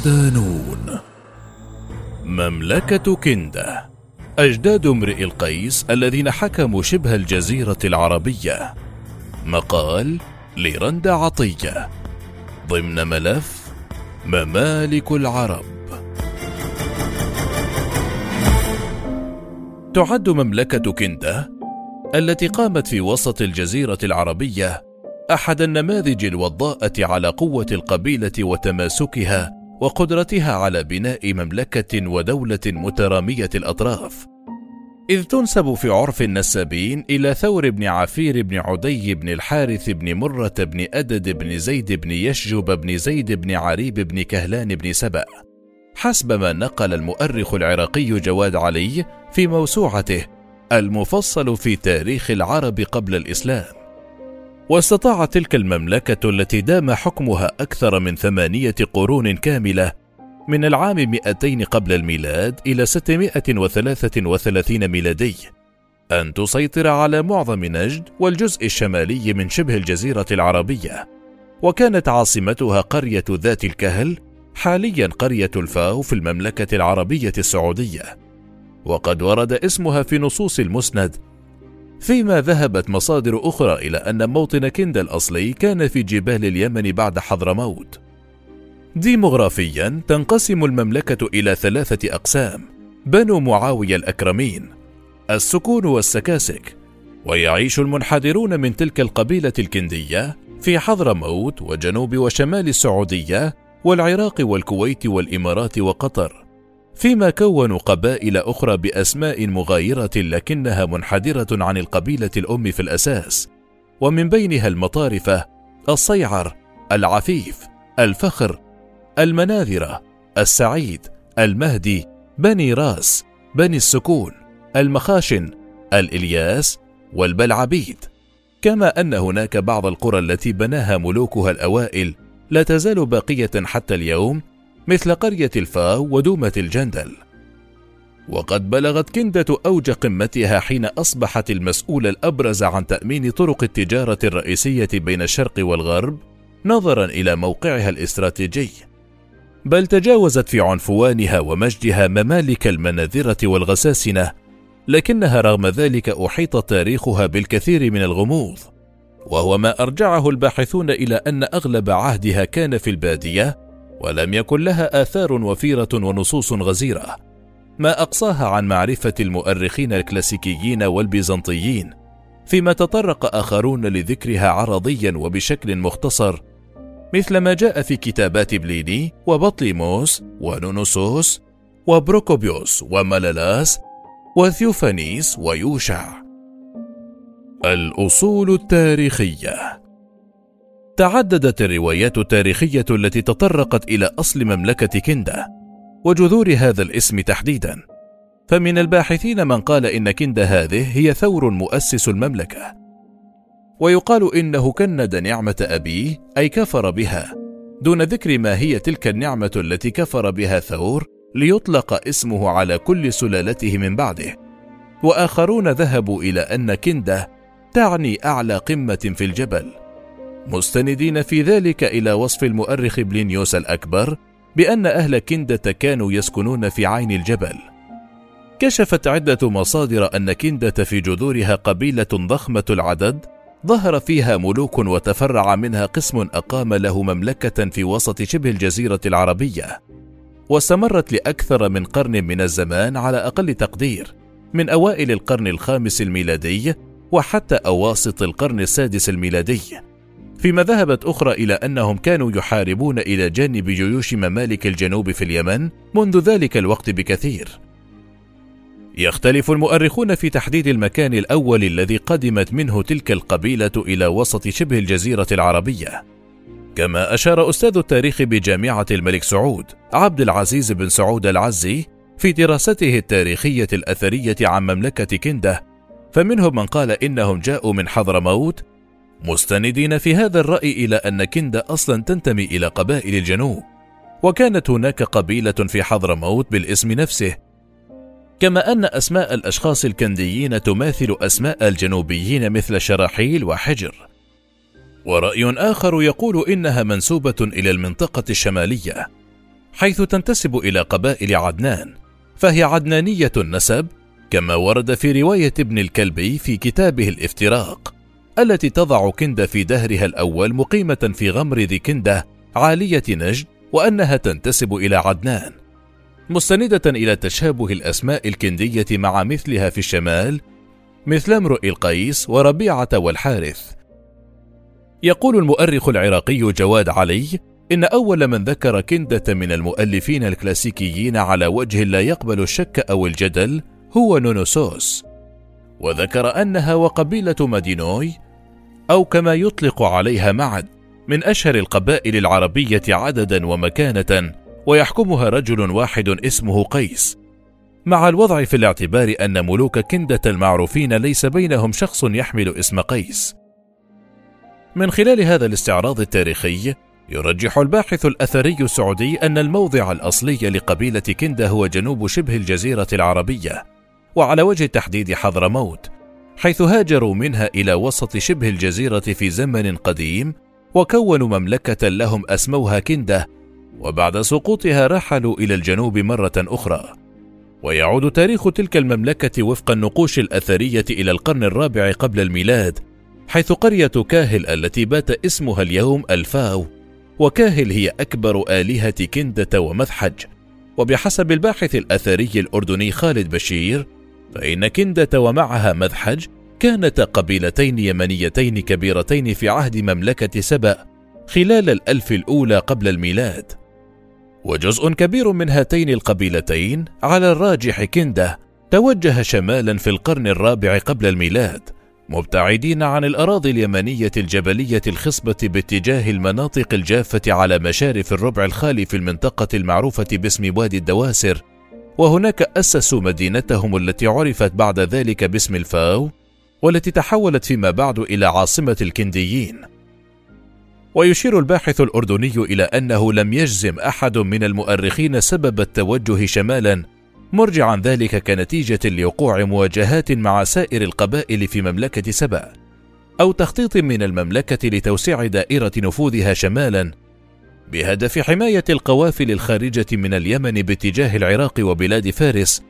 صدانون مملكة كندة أجداد امرئ القيس الذين حكموا شبه الجزيرة العربية. مقال لرند عطية. ضمن ملف ممالك العرب. تعد مملكة كندة التي قامت في وسط الجزيرة العربية أحد النماذج الوضاءة على قوة القبيلة وتماسكها وقدرتها على بناء مملكة ودولة مترامية الأطراف. إذ تنسب في عرف النسابين إلى ثور بن عفير بن عدي بن الحارث بن مرة بن أدد بن زيد بن يشجب بن زيد بن عريب بن كهلان بن سبأ. حسب ما نقل المؤرخ العراقي جواد علي في موسوعته المفصل في تاريخ العرب قبل الإسلام. واستطاعت تلك المملكة التي دام حكمها أكثر من ثمانية قرون كاملة من العام 200 قبل الميلاد إلى 633 ميلادي أن تسيطر على معظم نجد والجزء الشمالي من شبه الجزيرة العربية. وكانت عاصمتها قرية ذات الكهل حاليا قرية الفاو في المملكة العربية السعودية. وقد ورد اسمها في نصوص المسند فيما ذهبت مصادر أخرى إلى أن موطن كند الأصلي كان في جبال اليمن بعد حضرموت ديمغرافيا تنقسم المملكة إلى ثلاثة أقسام بنو معاوية الأكرمين السكون والسكاسك ويعيش المنحدرون من تلك القبيلة الكندية في حضرموت وجنوب وشمال السعودية والعراق والكويت والإمارات وقطر. فيما كونوا قبائل أخرى بأسماء مغايرة لكنها منحدرة عن القبيلة الأم في الأساس. ومن بينها المطارفة الصيعر العفيف الفخر المناذرة السعيد المهدي بني راس بني السكون المخاشن الإلياس والبلعبيد. كما أن هناك بعض القرى التي بناها ملوكها الأوائل لا تزال باقية حتى اليوم مثل قرية الفاو ودومة الجندل. وقد بلغت كندة أوج قمتها حين أصبحت المسؤول الأبرز عن تأمين طرق التجارة الرئيسية بين الشرق والغرب نظرا إلى موقعها الاستراتيجي. بل تجاوزت في عنفوانها ومجدها ممالك المناذرة والغساسنة لكنها رغم ذلك أحيط تاريخها بالكثير من الغموض. وهو ما أرجعه الباحثون إلى أن أغلب عهدها كان في البادية ولم يكن لها آثار وفيرة ونصوص غزيرة. ما أقصاها عن معرفة المؤرخين الكلاسيكيين والبيزنطيين فيما تطرق آخرون لذكرها عرضيا وبشكل مختصر مثل ما جاء في كتابات بليني وبطليموس ونونوسوس وبروكوبيوس وملالاس وثيوفانيس ويوشع. الأصول التاريخية تعددت الروايات التاريخية التي تطرقت إلى أصل مملكة كندا وجذور هذا الاسم تحديدا. فمن الباحثين من قال إن كندا هذه هي ثور مؤسس المملكة. ويقال إنه كند نعمة أبيه أي كفر بها دون ذكر ما هي تلك النعمة التي كفر بها ثور ليطلق اسمه على كل سلالته من بعده. وآخرون ذهبوا إلى أن كنده تعني أعلى قمة في الجبل. مستندين في ذلك إلى وصف المؤرخ بلينيوس الأكبر بأن أهل كندة كانوا يسكنون في عين الجبل. كشفت عدة مصادر أن كندة في جذورها قبيلة ضخمة العدد ظهر فيها ملوك وتفرع منها قسم أقام له مملكة في وسط شبه الجزيرة العربية، واستمرت لأكثر من قرن من الزمان على أقل تقدير، من أوائل القرن الخامس الميلادي وحتى أواسط القرن السادس الميلادي. فيما ذهبت أخرى إلى أنهم كانوا يحاربون إلى جانب جيوش ممالك الجنوب في اليمن منذ ذلك الوقت بكثير. يختلف المؤرخون في تحديد المكان الأول الذي قدمت منه تلك القبيلة إلى وسط شبه الجزيرة العربية. كما أشار أستاذ التاريخ بجامعة الملك سعود عبد العزيز بن سعود العزي في دراسته التاريخية الأثرية عن مملكة كنده فمنهم من قال إنهم جاءوا من حضرموت مستندين في هذا الرأي إلى أن كندا أصلا تنتمي إلى قبائل الجنوب وكانت هناك قبيلة في حضرموت بالاسم نفسه. كما أن أسماء الأشخاص الكنديين تماثل أسماء الجنوبيين مثل شراحيل وحجر. ورأي آخر يقول إنها منسوبة إلى المنطقة الشمالية حيث تنتسب إلى قبائل عدنان فهي عدنانية النسب كما ورد في رواية ابن الكلبي في كتابه الافتراق. التي تضع كندة في دهرها الأول مقيمة في غمر ذي كندة عالية نجد وأنها تنتسب إلى عدنان. مستندة إلى تشابه الأسماء الكندية مع مثلها في الشمال مثل امرؤ القيس وربيعة والحارث. يقول المؤرخ العراقي جواد علي إن أول من ذكر كندة من المؤلفين الكلاسيكيين على وجه لا يقبل الشك أو الجدل هو نونوسوس. وذكر أنها وقبيلة مادينوي أو كما يطلق عليها معد من أشهر القبائل العربية عددا ومكانة ويحكمها رجل واحد اسمه قيس. مع الوضع في الاعتبار أن ملوك كندة المعروفين ليس بينهم شخص يحمل اسم قيس. من خلال هذا الاستعراض التاريخي يرجح الباحث الأثري السعودي أن الموضع الأصلي لقبيلة كندة هو جنوب شبه الجزيرة العربية. وعلى وجه التحديد حضرموت حيث هاجروا منها إلى وسط شبه الجزيرة في زمن قديم وكونوا مملكة لهم أسموها كندة وبعد سقوطها رحلوا إلى الجنوب مرة أخرى. ويعود تاريخ تلك المملكة وفق النقوش الأثرية إلى القرن الرابع قبل الميلاد حيث قرية كاهل التي بات اسمها اليوم ألفاو وكاهل هي أكبر آلهة كندة ومذحج. وبحسب الباحث الأثري الأردني خالد بشير فإن كندة ومعها مذحج كانتا قبيلتين يمنيتين كبيرتين في عهد مملكة سبأ خلال الألف الأولى قبل الميلاد. وجزء كبير من هاتين القبيلتين على الراجح كندة توجه شمالا في القرن الرابع قبل الميلاد مبتعدين عن الأراضي اليمنية الجبلية الخصبة باتجاه المناطق الجافة على مشارف الربع الخالي في المنطقة المعروفة باسم وادي الدواسر وهناك أسسوا مدينتهم التي عرفت بعد ذلك باسم الفاو والتي تحولت فيما بعد إلى عاصمة الكنديين. ويشير الباحث الأردني إلى أنه لم يجزم أحد من المؤرخين سبب التوجه شمالا مرجعا ذلك كنتيجة لوقوع مواجهات مع سائر القبائل في مملكة سبأ أو تخطيط من المملكة لتوسيع دائرة نفوذها شمالا بهدف حماية القوافل الخارجة من اليمن باتجاه العراق وبلاد فارس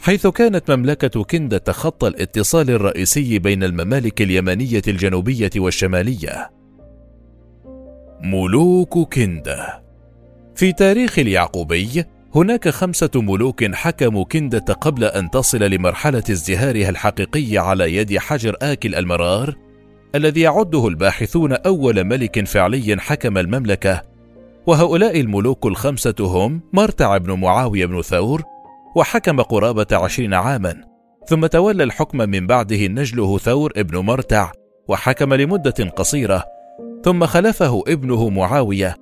حيث كانت مملكة كندة خط الاتصال الرئيسي بين الممالك اليمنية الجنوبية والشمالية. ملوك كندة في تاريخ اليعقوبي هناك خمسة ملوك حكموا كندة قبل أن تصل لمرحلة ازدهارها الحقيقي على يد حجر آكل المرار الذي يعده الباحثون أول ملك فعلي حكم المملكة وهؤلاء الملوك الخمسة هم مرتع بن معاوية بن ثور وحكم قرابة عشرين عاما ثم تولى الحكم من بعده نجله ثور ابن مرتع وحكم لمدة قصيرة ثم خلفه ابنه معاوية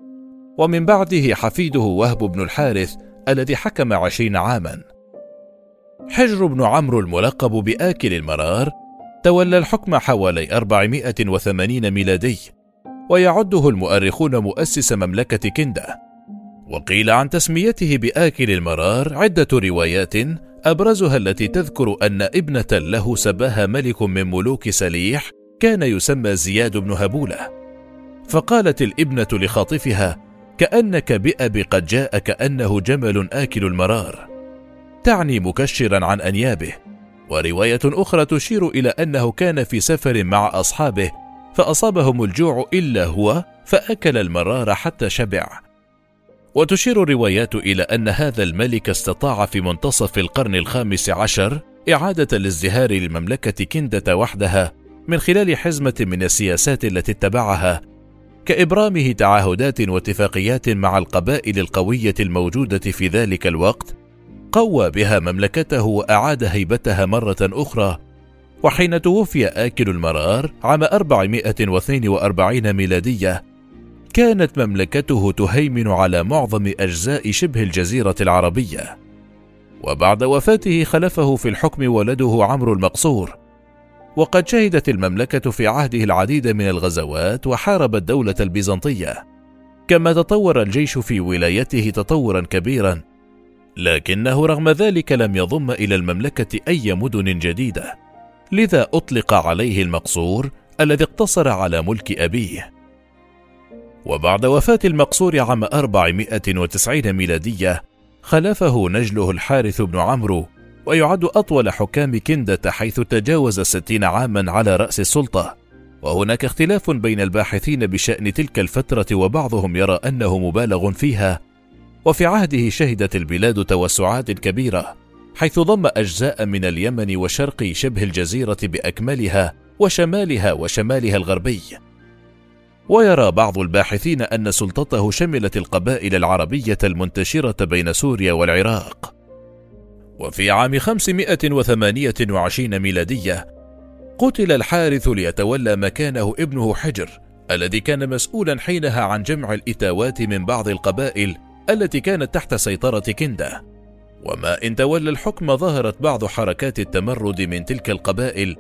ومن بعده حفيده وهب بن الحارث الذي حكم عشرين عاما. حجر بن عمرو الملقب بآكل المرار تولى الحكم حوالي 480 ميلادي ويعده المؤرخون مؤسس مملكة كندة وقيل عن تسميته بآكل المرار عدة روايات أبرزها التي تذكر أن ابنة له سباها ملك من ملوك سليح كان يسمى زياد بن هبولة. فقالت الابنة لخاطفها كأنك بأب قد جاء كأنه جمل آكل المرار. تعني مكشرا عن أنيابه. ورواية أخرى تشير إلى أنه كان في سفر مع أصحابه فأصابهم الجوع إلا هو فأكل المرار حتى شبع. وتشير الروايات إلى أن هذا الملك استطاع في منتصف القرن الخامس عشر إعادة الازدهار للمملكة كندة وحدها من خلال حزمة من السياسات التي اتبعها كإبرامه تعهدات واتفاقيات مع القبائل القوية الموجودة في ذلك الوقت قوى بها مملكته وأعاد هيبتها مرة أخرى وحين توفي آكل المرار عام 442 ميلادية كانت مملكته تهيمن على معظم أجزاء شبه الجزيرة العربية. وبعد وفاته خلفه في الحكم ولده عمرو المقصور. وقد شهدت المملكة في عهده العديد من الغزوات وحارب الدولة البيزنطية. كما تطور الجيش في ولايته تطورا كبيرا لكنه رغم ذلك لم يضم إلى المملكة أي مدن جديدة. لذا أطلق عليه المقصور الذي اقتصر على ملك أبيه. وبعد وفاة المقصور عام 490 ميلادية خلفه نجله الحارث بن عمرو ويعد أطول حكام كندة حيث تجاوز الستين عاما على رأس السلطة. وهناك اختلاف بين الباحثين بشأن تلك الفترة وبعضهم يرى أنه مبالغ فيها. وفي عهده شهدت البلاد توسعات كبيرة حيث ضم أجزاء من اليمن وشرق شبه الجزيرة بأكملها وشمالها وشمالها الغربي. ويرى بعض الباحثين أن سلطته شملت القبائل العربية المنتشرة بين سوريا والعراق. وفي عام 528 ميلادية قتل الحارث ليتولى مكانه ابنه حجر الذي كان مسؤولا حينها عن جمع الإتاوات من بعض القبائل التي كانت تحت سيطرة كندة وما إن تولى الحكم ظهرت بعض حركات التمرد من تلك القبائل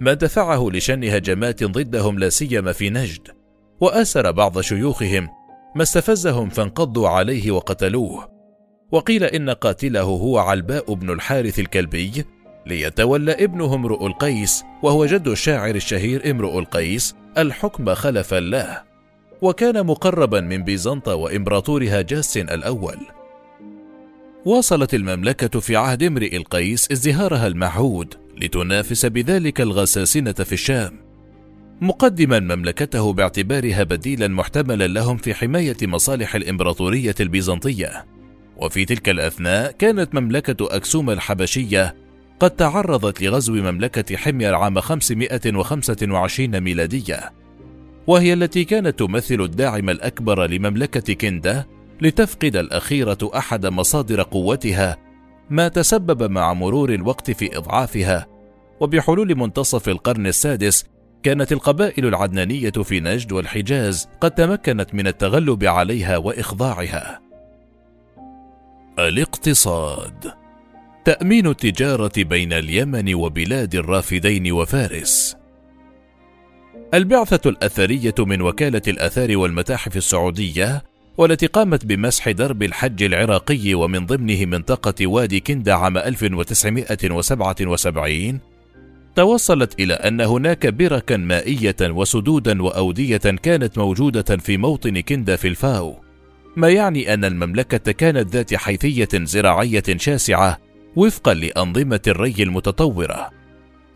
ما دفعه لشن هجمات ضدهم لا سيما في نجد وآسر بعض شيوخهم ما استفزهم فانقضوا عليه وقتلوه. وقيل إن قاتله هو علباء بن الحارث الكلبي ليتولى ابنه امرؤ القيس وهو جد الشاعر الشهير امرؤ القيس الحكم خلفا له وكان مقربا من بيزنطة وإمبراطورها جاس الأول. واصلت المملكة في عهد امرئ القيس ازدهارها المعهود لتنافس بذلك الغساسنة في الشام مقدما مملكته باعتبارها بديلا محتملا لهم في حماية مصالح الإمبراطورية البيزنطية. وفي تلك الأثناء كانت مملكة أكسوم الحبشية قد تعرضت لغزو مملكة حمير عام 525 ميلادية. وهي التي كانت تمثل الداعم الأكبر لمملكة كندة لتفقد الأخيرة أحد مصادر قوتها ما تسبب مع مرور الوقت في إضعافها وبحلول منتصف القرن السادس كانت القبائل العدنانية في نجد والحجاز قد تمكنت من التغلب عليها وإخضاعها. الاقتصاد تأمين التجارة بين اليمن وبلاد الرافدين وفارس. البعثة الأثرية من وكالة الآثار والمتاحف السعودية والتي قامت بمسح درب الحج العراقي ومن ضمنه منطقة وادي كندا عام 1977 توصلت إلى أن هناك بركا مائية وسدودا وأودية كانت موجودة في موطن كندا في الفاو. ما يعني أن المملكة كانت ذات حيثية زراعية شاسعة وفقا لأنظمة الري المتطورة.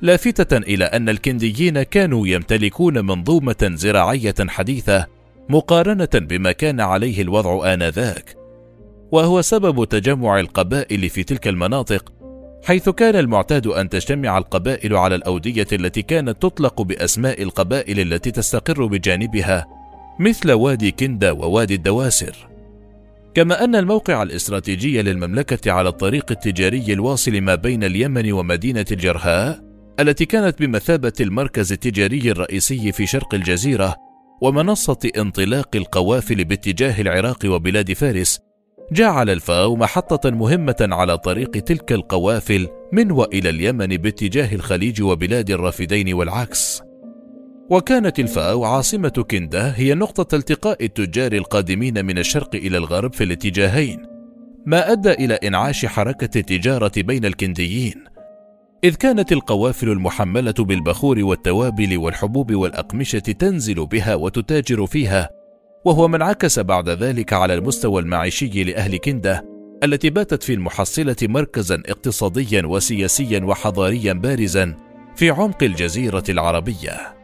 لافتة إلى أن الكنديين كانوا يمتلكون منظومة زراعية حديثة مقارنة بما كان عليه الوضع آنذاك وهو سبب تجمع القبائل في تلك المناطق حيث كان المعتاد أن تجتمع القبائل على الأودية التي كانت تطلق بأسماء القبائل التي تستقر بجانبها مثل وادي كندا ووادي الدواسر. كما أن الموقع الاستراتيجي للمملكة على الطريق التجاري الواصل ما بين اليمن ومدينة الجرهاء التي كانت بمثابة المركز التجاري الرئيسي في شرق الجزيرة ومنصة انطلاق القوافل باتجاه العراق وبلاد فارس جعل الفاو محطة مهمة على طريق تلك القوافل من وإلى اليمن باتجاه الخليج وبلاد الرافدين والعكس. وكانت الفاو عاصمة كندا هي نقطة التقاء التجار القادمين من الشرق إلى الغرب في الاتجاهين، ما أدى إلى إنعاش حركة التجارة بين الكنديين. إذ كانت القوافل المحملة بالبخور والتوابل والحبوب والأقمشة تنزل بها وتتاجر فيها وهو ما انعكس بعد ذلك على المستوى المعيشي لأهل كندة التي باتت في المحصلة مركزا اقتصاديا وسياسيا وحضاريا بارزا في عمق الجزيرة العربية.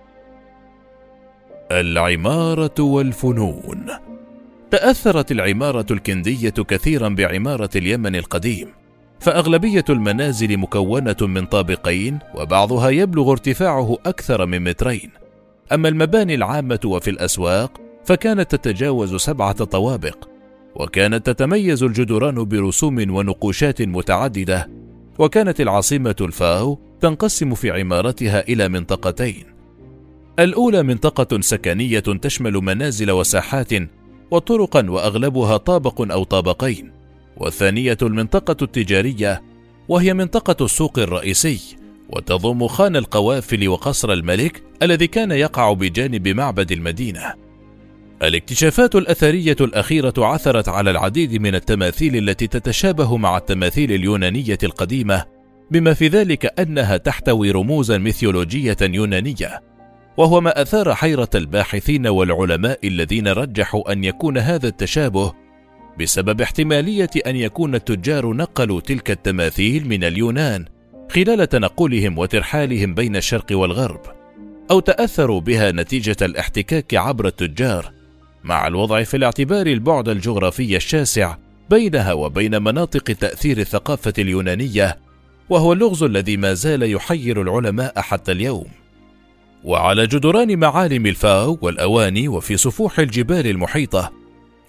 العمارة والفنون تأثرت العمارة الكندية كثيرا بعمارة اليمن القديم، فأغلبية المنازل مكونة من طابقين وبعضها يبلغ ارتفاعه أكثر من مترين. أما المباني العامة وفي الأسواق فكانت تتجاوز سبعة طوابق وكانت تتميز الجدران برسوم ونقوشات متعددة وكانت العاصمة الفاو تنقسم في عمارتها إلى منطقتين الأولى منطقة سكنية تشمل منازل وساحات وطرقا وأغلبها طابق أو طابقين والثانية المنطقة التجارية وهي منطقة السوق الرئيسي وتضم خان القوافل وقصر الملك الذي كان يقع بجانب معبد المدينة. الاكتشافات الأثرية الأخيرة عثرت على العديد من التماثيل التي تتشابه مع التماثيل اليونانية القديمة، بما في ذلك أنها تحتوي رموزا ميثولوجية يونانية، وهو ما أثار حيرة الباحثين والعلماء الذين رجحوا أن يكون هذا التشابه بسبب احتمالية أن يكون التجار نقلوا تلك التماثيل من اليونان خلال تنقلهم وترحالهم بين الشرق والغرب أو تأثروا بها نتيجة الاحتكاك عبر التجار مع الوضع في الاعتبار البعد الجغرافي الشاسع بينها وبين مناطق تأثير الثقافة اليونانية وهو اللغز الذي ما زال يحير العلماء حتى اليوم. وعلى جدران معالم الفاو والأواني وفي سفوح الجبال المحيطة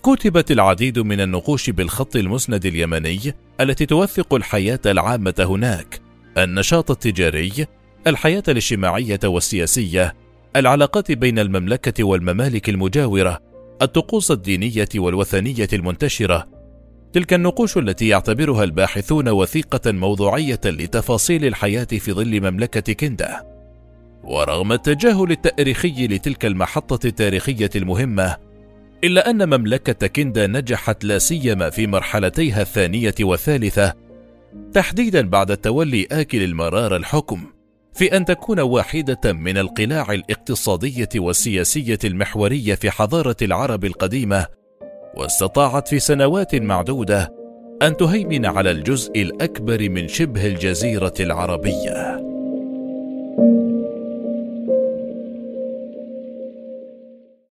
كتبت العديد من النقوش بالخط المسند اليمني التي توثق الحياة العامة هناك. النشاط التجاري الحياة الاجتماعية والسياسية العلاقات بين المملكة والممالك المجاورة الطقوس الدينية والوثنية المنتشرة. تلك النقوش التي يعتبرها الباحثون وثيقة موضوعية لتفاصيل الحياة في ظل مملكة كندا. ورغم التجاهل التاريخي لتلك المحطة التاريخية المهمة إلا أن مملكة كندا نجحت لا سيما في مرحلتيها الثانية والثالثة تحديدا بعد تولي آكل المرار الحكم في أن تكون واحدة من القلاع الاقتصادية والسياسية المحورية في حضارة العرب القديمة واستطاعت في سنوات معدودة أن تهيمن على الجزء الأكبر من شبه الجزيرة العربية.